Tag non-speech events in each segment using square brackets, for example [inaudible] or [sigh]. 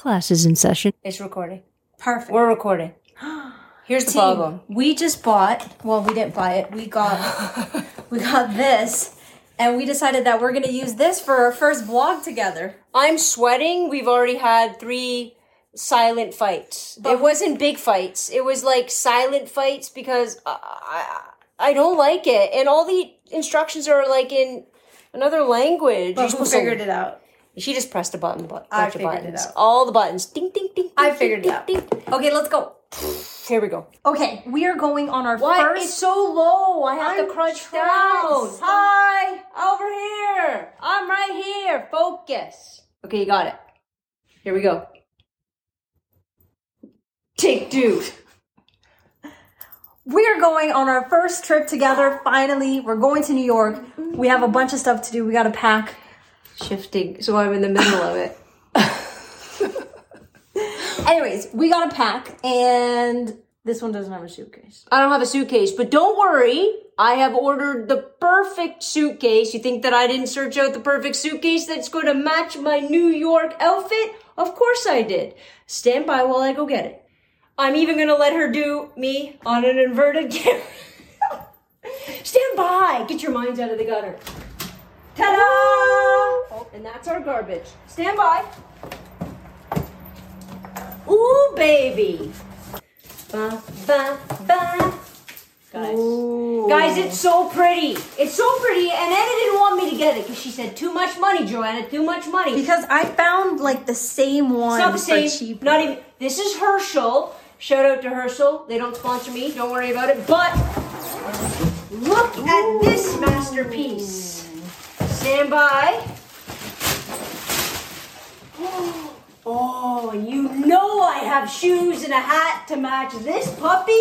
Class is in session. It's recording. Perfect. We're recording. [gasps] Here's the Team, problem. We just bought. Well, we didn't buy it. We got. [laughs] we got this, and we decided that we're gonna use this for our first vlog together. I'm sweating. We've already had three silent fights. it wasn't big fights. It was like silent fights because I, I, I don't like it. And all the instructions are like in another language. But You're who supposed to- figured it out? She just pressed a button. But I bunch of figured it buttons. out. All the buttons. Ding, ding, ding. I figured ding, it out. ding, ding. Okay, let's go. Here we go. Okay, we are going on our Why? first. It's so low. I have I'm to crunch trying. down. Hi, over here. I'm right here. Focus. Okay, you got it. Here we go. Take two. We are going on our first trip together. Finally, we're going to New York. We have a bunch of stuff to do. We got to pack. Shifting, so I'm in the middle of it. Anyways, we got to pack, and this one doesn't have a suitcase. I don't have a suitcase, but don't worry. I have ordered the perfect suitcase. You think that I didn't search out the perfect suitcase that's going to match my New York outfit? Of course I did. Stand by while I go get it. I'm even going to let her do me on an inverted [laughs] camera. Stand by. Get your minds out of the gutter. Ta-da! Oh, and that's our garbage. Stand by. Ooh, baby. Ba, ba, ba. Guys. Guys, it's so pretty. It's so pretty. And Ana didn't want me to get it because she said, too much money, Joanna, too much money. Because I found like the same one It's not the for same. cheap. Not even. This is Herschel. Shout out to Herschel. They don't sponsor me. Don't worry about it. But look at this masterpiece. Stand by. Oh, and you know I have shoes and a hat to match this puppy.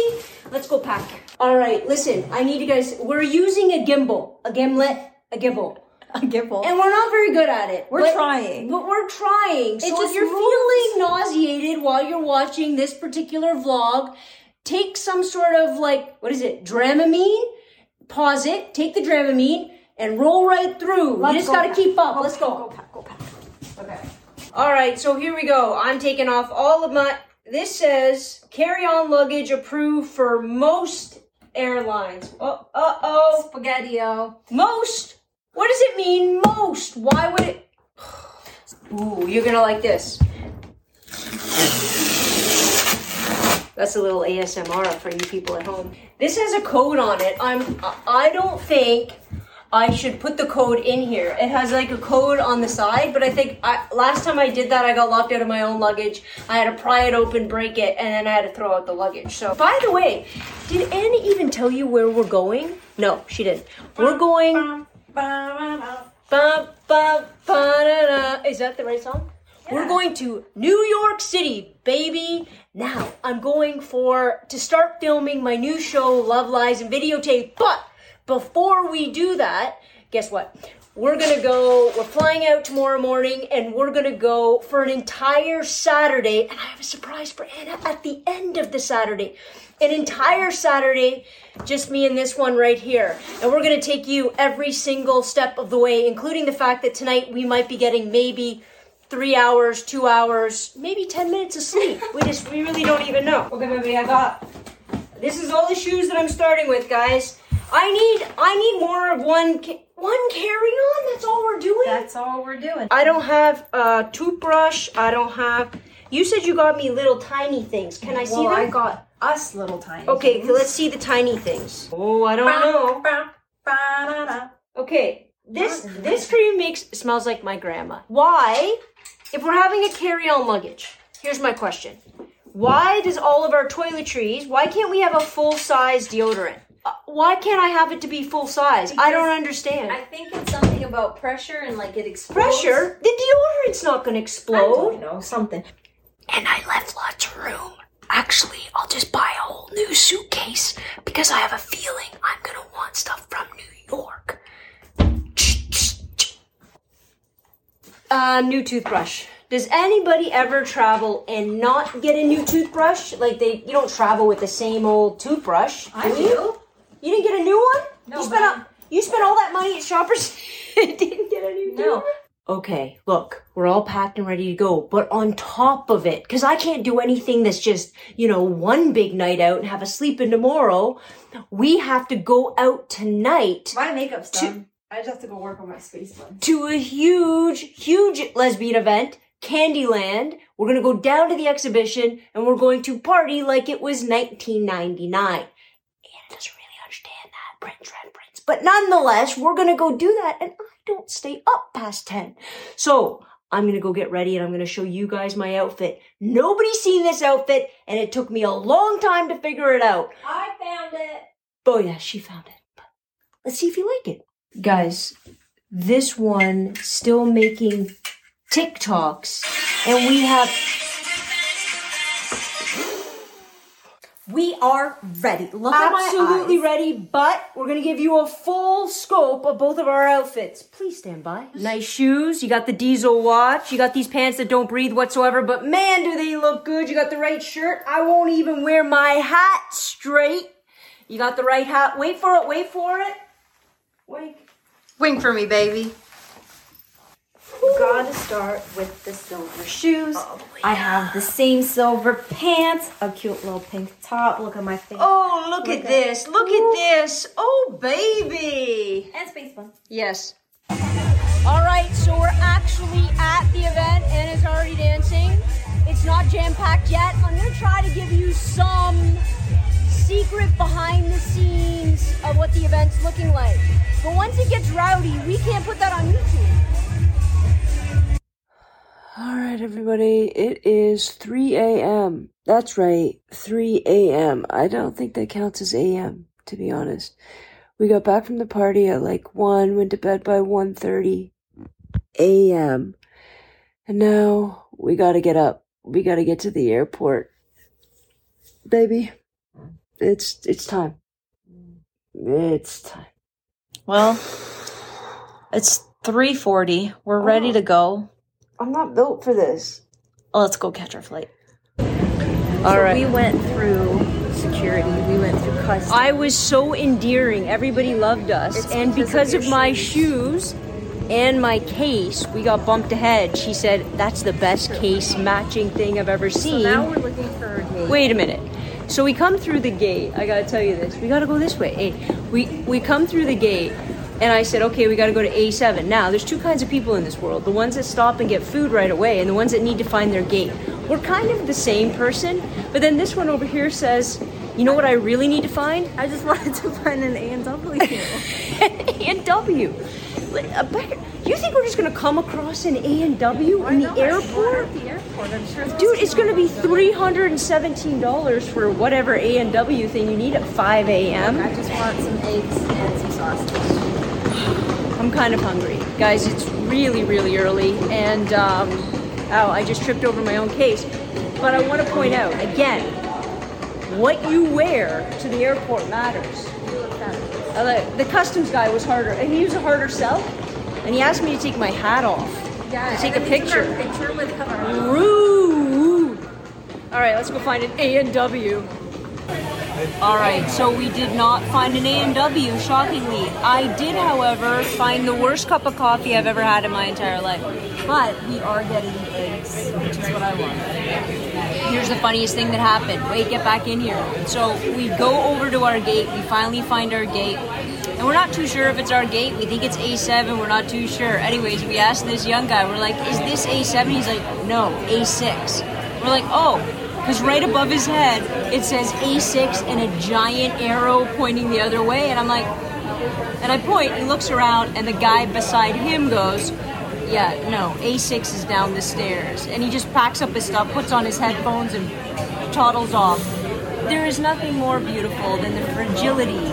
Let's go pack. All right, listen. I need you guys. We're using a gimbal, a gimlet, a gimbal. A gimbal. And we're not very good at it. We're but- trying. But we're trying. so just if you're moves. feeling nauseated while you're watching this particular vlog, take some sort of like, what is it, Dramamine? Pause it, take the Dramamine, and roll right through. Let's you just go gotta pack. keep up. Go Let's pack, go. Go pack. Go pack. Okay. All right, so here we go. I'm taking off all of my. This says carry on luggage approved for most airlines. Oh, uh oh. Spaghetti-o. Most? What does it mean, most? Why would it? Ooh, you're gonna like this. That's a little ASMR for you people at home. This has a code on it. I'm. I don't think I should put the code in here. It has like a code on the side, but I think I, last time I did that, I got locked out of my own luggage. I had to pry it open, break it, and then I had to throw out the luggage. So, by the way, did Annie even tell you where we're going? No, she didn't. We're going. Is that the right song? We're going to New York City, baby. Now I'm going for to start filming my new show, Love Lies and Videotape. But before we do that, guess what? We're gonna go. We're flying out tomorrow morning, and we're gonna go for an entire Saturday. And I have a surprise for Ana at the end of the Saturday. An entire Saturday, just me and this one right here. And we're gonna take you every single step of the way, including the fact that tonight we might be getting maybe three hours, two hours, maybe ten minutes of sleep. We just, we really don't even know. Okay, baby, I got. This is all the shoes that I'm starting with, guys. I need, I need more of one, ca- one carry on. That's all we're doing. That's all we're doing. I don't have a toothbrush. I don't have. You said you got me little tiny things. Can I see well, them? I got us little tiny. okay, things. let's see the tiny things. Oh, I don't know. Ba, ba, da, da. Okay, this this cream makes smells like my grandma. Why? If we're having a carry-on luggage, here's my question: Why does all of our toiletries? Why can't we have a full-size deodorant? Uh, why can't I have it to be full size? I don't understand. I think it's something about pressure and like it explodes. Pressure? The deodorant's not gonna I explode. don't know something. And I left lots of room. Actually, I'll just buy a whole new suitcase because I have a feeling I'm gonna want stuff from New York. Uh, new toothbrush. Does anybody ever travel and not get a new toothbrush? Like they, you don't travel with the same old toothbrush. I you? do. You didn't get a new one? No, you spent all, you spent all that money at Shoppers [laughs] and didn't get a new one? No. okay, look, we're all packed and ready to go. But on top of it, because I can't do anything that's just, you know, one big night out and have a sleep in tomorrow, we have to go out tonight My makeup's done. I just have to go work on my space one. to a huge, huge lesbian event, Candyland. We're going to go down to the exhibition and we're going to party like it was 1999. Ana doesn't really understand that, Prince, Red Prince. But nonetheless, we're going to go do that and I don't stay up past 10. So I'm going to go get ready and I'm going to show you guys my outfit. Nobody's seen this outfit and it took me a long time to figure it out. I found it. Oh yeah, she found it. But let's see if you like it. Guys, this one still making TikToks and we have We are ready. Look at my absolutely ready, but we're gonna give you a full scope of both of our outfits. Please stand by. Nice shoes, you got the diesel watch, you got these pants that don't breathe whatsoever, but man, do they look good. You got the right shirt. I won't even wear my hat straight. You got the right hat. Wait for it, wait for it. Wait. Wink for me, baby. Gotta start with the silver shoes. Oh, I have the same silver pants, a cute little pink top. Look at my face. Oh, look, Look at at- this. Look at this. Oh, baby. and space one. Yes. All right, so we're actually at the event. Ana's already dancing. It's not jam packed yet. I'm gonna try to give you some secret behind the scenes of what the event's looking like. But once it gets rowdy, we can't put that on YouTube. All right, everybody. It is 3 a.m. That's right, 3 a.m. I don't think that counts as a.m. To be honest, we got back from the party at like one, went to bed by 1:30 a.m. And now we gotta get up. We gotta get to the airport, baby. It's it's time. It's time. Well, it's 3:40. We're ready to go. I'm not built for this. Let's go catch our flight. All so right. we went through security. We went through customs. I was so endearing. Everybody loved us. It's and because because of of, my shoes. shoes and my case, we got bumped ahead. She said, That's the best case matching thing I've ever seen. so seen. now we're looking for a gate. Wait a minute. So we come through the gate. I gotta tell you this. We gotta go this way. Hey, we we come through the gate, and I said, okay, we gotta go to A7. Now, there's two kinds of people in this world: the ones that stop and get food right away, and the ones that need to find their gate. We're kind of the same person, but then this one over here says, you know what I really need to find? I just [laughs] wanted to find an A and W. [laughs] A&W. Uh, you think we're just gonna come across an A and W in the airport? The airport. I'm sure. Dude, it's be hundred and seventeen dollars for whatever A and W thing you need at five a.m. I just want some eggs and some sausage. I'm kind of hungry, guys. It's really, really early, and um, oh, I just tripped over my own case. But I want to point out again, what you wear to the airport matters. Uh, the, the customs guy was harder, and he was a harder sell, and he asked me to take my hat off. Yeah, Take a picture. Picture with her. All right, let's go find an A and W. All right, so we did not find an A and W. Shockingly, I did, however, find the worst cup of coffee I've ever had in my entire life. But we are getting eggs, which is what I want. Here's the funniest thing that happened. Wait, get back in here. So we go over to our gate. We finally find our gate. And we're not too sure if it's our gate. We think it's A7. We're not too sure. Anyways, we asked this young guy, we're like, is this A7? He's like, no, A6. We're like, oh, because right above his head, it says A6 and a giant arrow pointing the other way. And I'm like, and I point, he looks around, and the guy beside him goes, Yeah, no, A6 is down the stairs. And he just packs up his stuff, puts on his headphones, and toddles off. There is nothing more beautiful than the fragility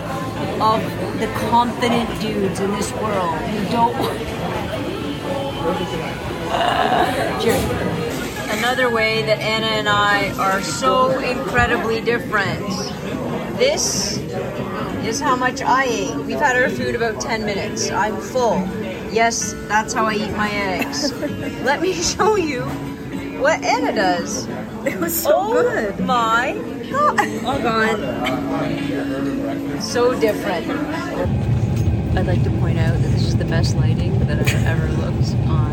of the confident dudes in this world who don't. [laughs] Cheers. Another way that Ana and I are so incredibly different. This is how much I ate. We've had our food about 10 minutes. I'm full. Yes, that's how I eat my eggs. [laughs] Let me show you what Ana does. It was so oh good. my god. Oh god. So different. I'd like to point out that this is the best lighting that I've ever looked on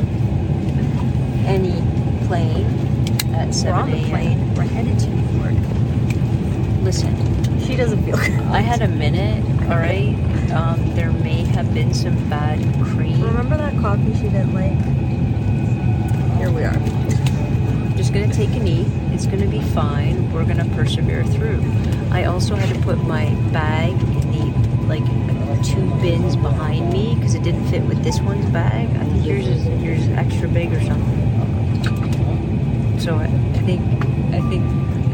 plane at We're on the plane. We're headed to New York. Listen, She doesn't feel good. I had a minute, [laughs] all right? Um, there may have been some bad cream. Remember that coffee she didn't like? Here we are. Just gonna take a knee. It's gonna be fine. We're gonna persevere through. I also had to put my bag in the like two bins behind me because it didn't fit with this one's bag. I think yours is yours is extra big or something. So I, I think I think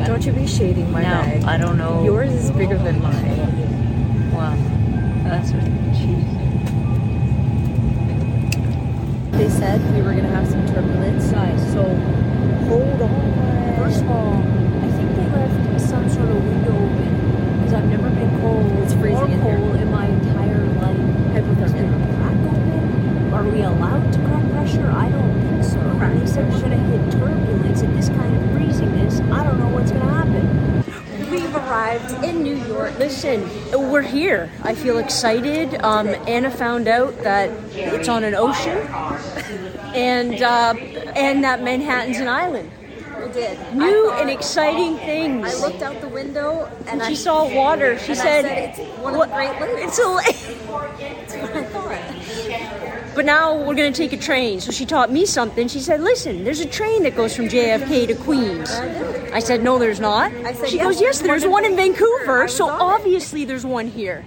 Don't you be shading my now bag. I don't know. Yours is bigger than mine. Wow, that's what she's. They said we were gonna have some turbulence. Guys, so hold on. First of all, I think they left some sort of window open because I've never been cold. It's freezing or in here. cold in my entire life. Is there a crack open? Are we allowed to crack pressure? I don't think so. And they said we're gonna hit turbulence at this kind of freezingness. I don't know what's gonna happen. We've arrived in New York. Listen, we're here. I feel excited. Um, Ana found out that it's on an ocean, [laughs] and uh, and that Manhattan's an island. We did. New and exciting things. I looked out the window and I she saw water. She and I said, said, "It's one of "What- the Great Lakes." It's a lake. That's what I thought. But now we're gonna take a train. So she taught me something. She said, "Listen, there's a train that goes from JFK to Queens." I said, "No, there's not." Said, she "Yes, goes, "Yes, there's one in Vancouver. I Vancouver. was So obviously there's one here."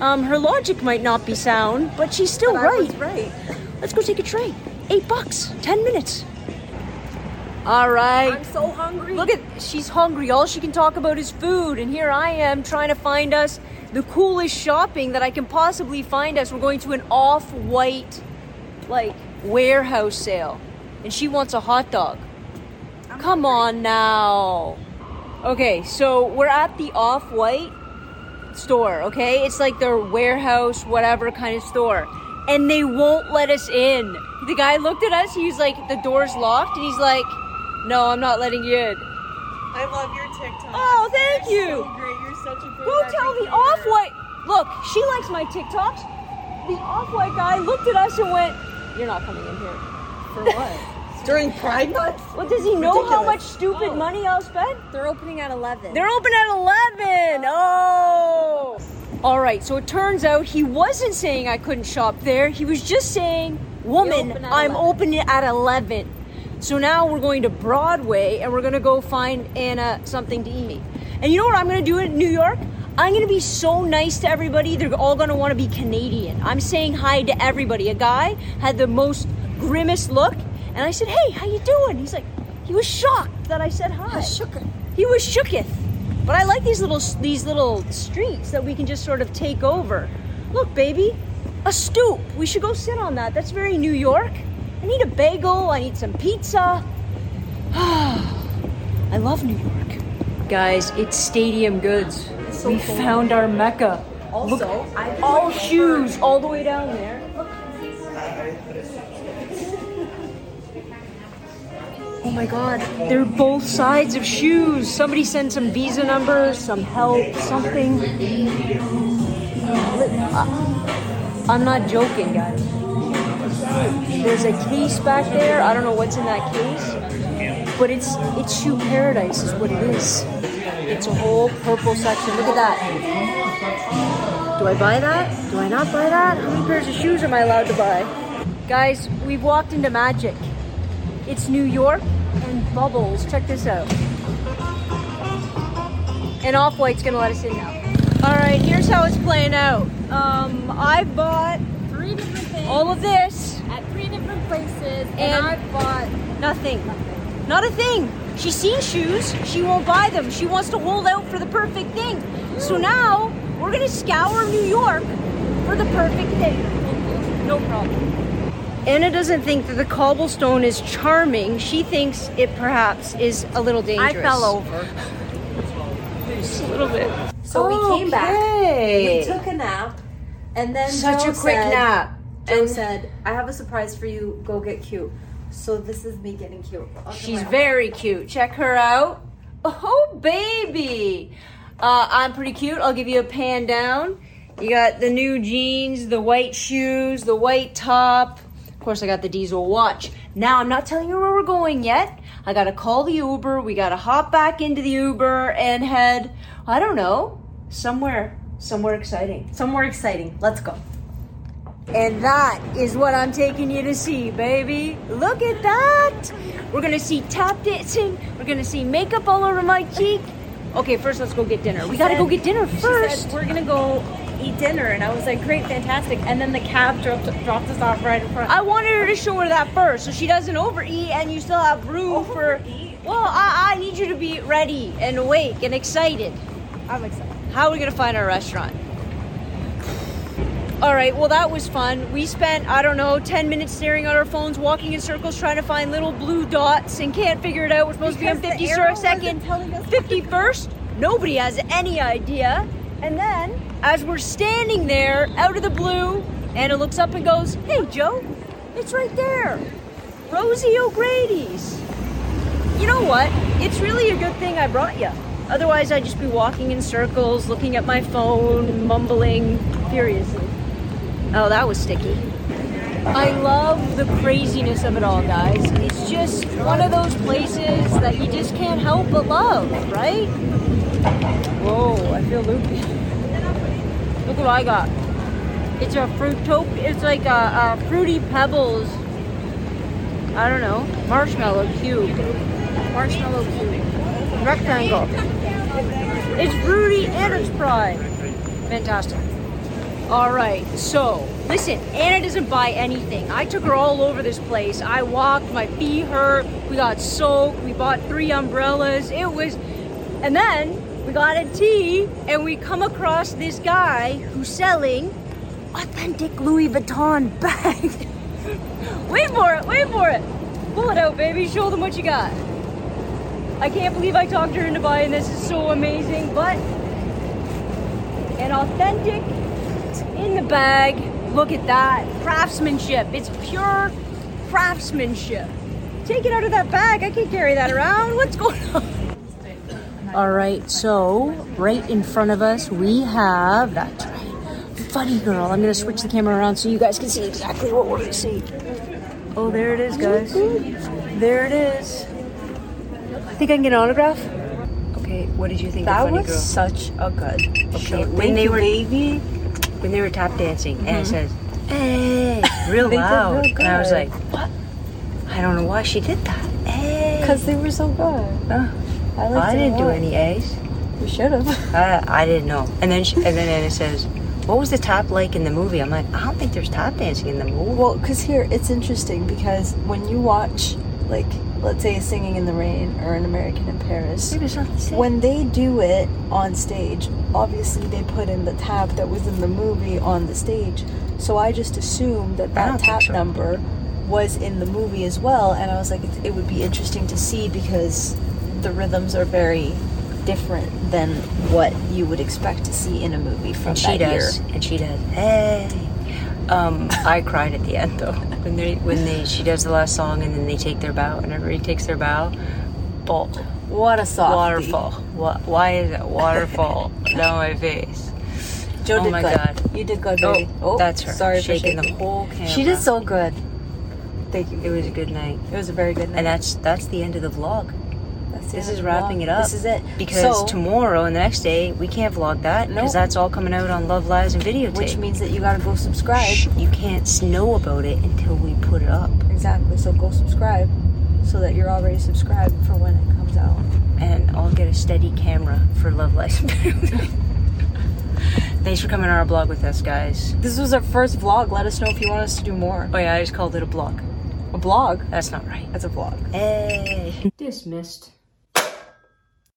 Um, her logic might not be sound, but she's still But right. right. Let's go take a train. Eight bucks, ten minutes. All right. I'm so hungry. Look at she's hungry. All she can talk about is food, and here I am trying to find us the coolest shopping that I can possibly find us. We're going to an off-white like warehouse sale, and she wants a hot dog. Come on now. Okay, so we're at the off-white store, okay? It's like their warehouse, whatever kind of store. And they won't let us in. The guy looked at us, he's like, the door's locked, and he's like, no, I'm not letting you in. I love your TikTok. Oh, thank You're you. So great. You're such a good Go tell the off white. Look, she likes my TikToks. The off white guy looked at us and went, You're not coming in here. For what? [laughs] During Pride Month? What does he know how much stupid oh. money I'll spend? They're opening at 11. They're open at 11. Oh. All right, so it turns out he wasn't saying I couldn't shop there. He was just saying, Woman, open I'm 11." open at 11. So now we're going to Broadway and we're going to go find Ana something to eat. And you know what I'm going to do in New York? I'm going to be so nice to everybody. They're all going to want to be Canadian. I'm saying hi to everybody. A guy had the most grimmest look, and I said, "Hey, how you doing?" He's like, he was shocked that I said hi. He was shooketh. But I like these little these little streets that we can just sort of take over. Look, baby, a stoop. We should go sit on that. That's very New York. I need a bagel. I need some pizza. [sighs] I love New York. Guys, it's Stadium Goods. we found our mecca. Also, Look, all shoes all the way down there. [laughs] Oh my god, they're both sides of shoes. Somebody send some visa numbers, some help, something. I'm not joking, guys. There's a case back there. I don't know what's in that case, but it's it's shoe paradise, is what it is. It's a whole purple section. Look at that. Do I buy that? Do I not buy that? How many pairs of shoes am I allowed to buy? Guys, we've walked into magic. It's New York and bubbles. Check this out. And Off White's gonna let us in now. All right, here's how it's playing out. Um, I bought three different things all of this and, And- I bought Nothing. nothing. Not a thing. She's seen shoes. She won't buy them. She wants to hold out for the perfect thing. So now we're gonna scour New York for the perfect thing. No problem. Ana doesn't think that the cobblestone is charming. She thinks it perhaps is a little dangerous. I fell over. Just a little bit. So we came back. We took a nap, and then Such Joe a quick said- nap. And said, "I have a surprise for you. Go get cute." So this is me getting cute. She's very cute. Check her out. Oh, baby. Uh, I'm pretty cute. I'll give you a pan down. You got the new jeans, the white shoes, the white top, Of course, I got the diesel watch. Now, I'm not telling you where we're going yet. I gotta call the Uber. We gotta hop back into the Uber and head, I don't know, somewhere, somewhere exciting. Somewhere exciting. Let's go. And that is what I'm taking you to see, baby. Look at that. We're gonna see tap dancing. We're gonna see makeup all over my cheek. Okay, first let's go get dinner. We gotta go get dinner She first. said, we're gonna go eat dinner, and I was like, great, fantastic. And then the cab dropped dropped us off right in front. I wanted her to show her that first, so she doesn't overeat, and you still have room for. Well, I, I need you to be ready and awake and excited. I'm excited. How are we gonna find our restaurant? All right, well, that was fun. We spent, I don't know, 10 minutes staring at our phones, walking in circles, trying to find little blue dots and can't figure it out. We're supposed Because to be on 50 arrow second, wasn't us 51st. Nobody has any idea. And then, as we're standing there, out of the blue, Ana looks up and goes, Hey, Joe, it's right there. Rosie O'Grady's. You know what? It's really a good thing I brought you. Otherwise, I'd just be walking in circles, looking at my phone, mumbling furiously. Oh, that was sticky. I love the craziness of it all, guys. It's just one of those places that you just can't help but love, right? Whoa, I feel loopy. Look what I got. It's a fruitop. It's like a, a fruity pebbles. I don't know. Marshmallow cube. Marshmallow cube. Rectangle. It's fruity and it's fried. Fantastic. All right, so listen, Ana doesn't buy anything. I took her all over this place. I walked, my feet hurt, we got soaked, we bought three umbrellas. It was, and then we got a tea and we come across this guy who's selling authentic Louis Vuitton bags. [laughs] wait for it, wait for it. Pull it out, baby. Show them what you got. I can't believe I talked her into buying this. It's so amazing, but an authentic in the bag. Look at that. Craftsmanship. It's pure craftsmanship. Take it out of that bag. I can't carry that around. What's going on? All right, so right in front of us, we have that's right. Funny girl. I'm gonna switch the camera around so you guys can see exactly what we're gonna see. Oh, there it is, guys. There it is. I think I can get an autograph? Okay, what did you think That was such a good Okay, show. when they were- baby. When they were tap dancing and it says, hey, [laughs] real loud. real And I was like, what? I don't know why she did that. Hey. Because they were so good. Uh, I, I didn't do any A's. You should have. [laughs] I, I didn't know. And then she, and then Ana says, what was the tap like in the movie? I'm like, I don't think there's tap dancing in the movie. Well, because here it's interesting because when you watch, like, let's say Singing in the Rain or An American in Paris, Maybe it's not the same. when they do it on stage, obviously they put in the tap that was in the movie on the stage. So I just assumed that that tap so. number was in the movie as well, and I was like, it, it would be interesting to see because the rhythms are very different than what you would expect to see in a movie from and that she does. year. And she does. Hey. Um, I cried at the end though when they when they she does the last song and then they take their bow and everybody takes their bow. Ball. What a softie. Waterfall. What? Why is it waterfall [laughs] down my face? Joe Oh did my good. God. You did good, Oh, baby. that's her. Sorry Shaking for the whole camera. She did so good. Thank you. It was a good night, It was a very good night. and that's that's the end of the vlog. That's This end is wrapping vlog. it up. This is it. Because So- tomorrow and the next day we can't vlog that because Nope. that's all coming out on Love Lives and videotape. which means that you gotta go subscribe. Shh, you can't know about it until we put it up. Exactly. So go subscribe, so that you're already subscribed for when it comes out. and I'll get a steady camera for Love Lives and Videotape. [laughs] Thanks for coming on our blog with us, guys. This was our first vlog. Let us know if you want us to do more. Oh yeah, I just called it a blog. A blog? That's not right. That's a vlog. Hey. Dismissed.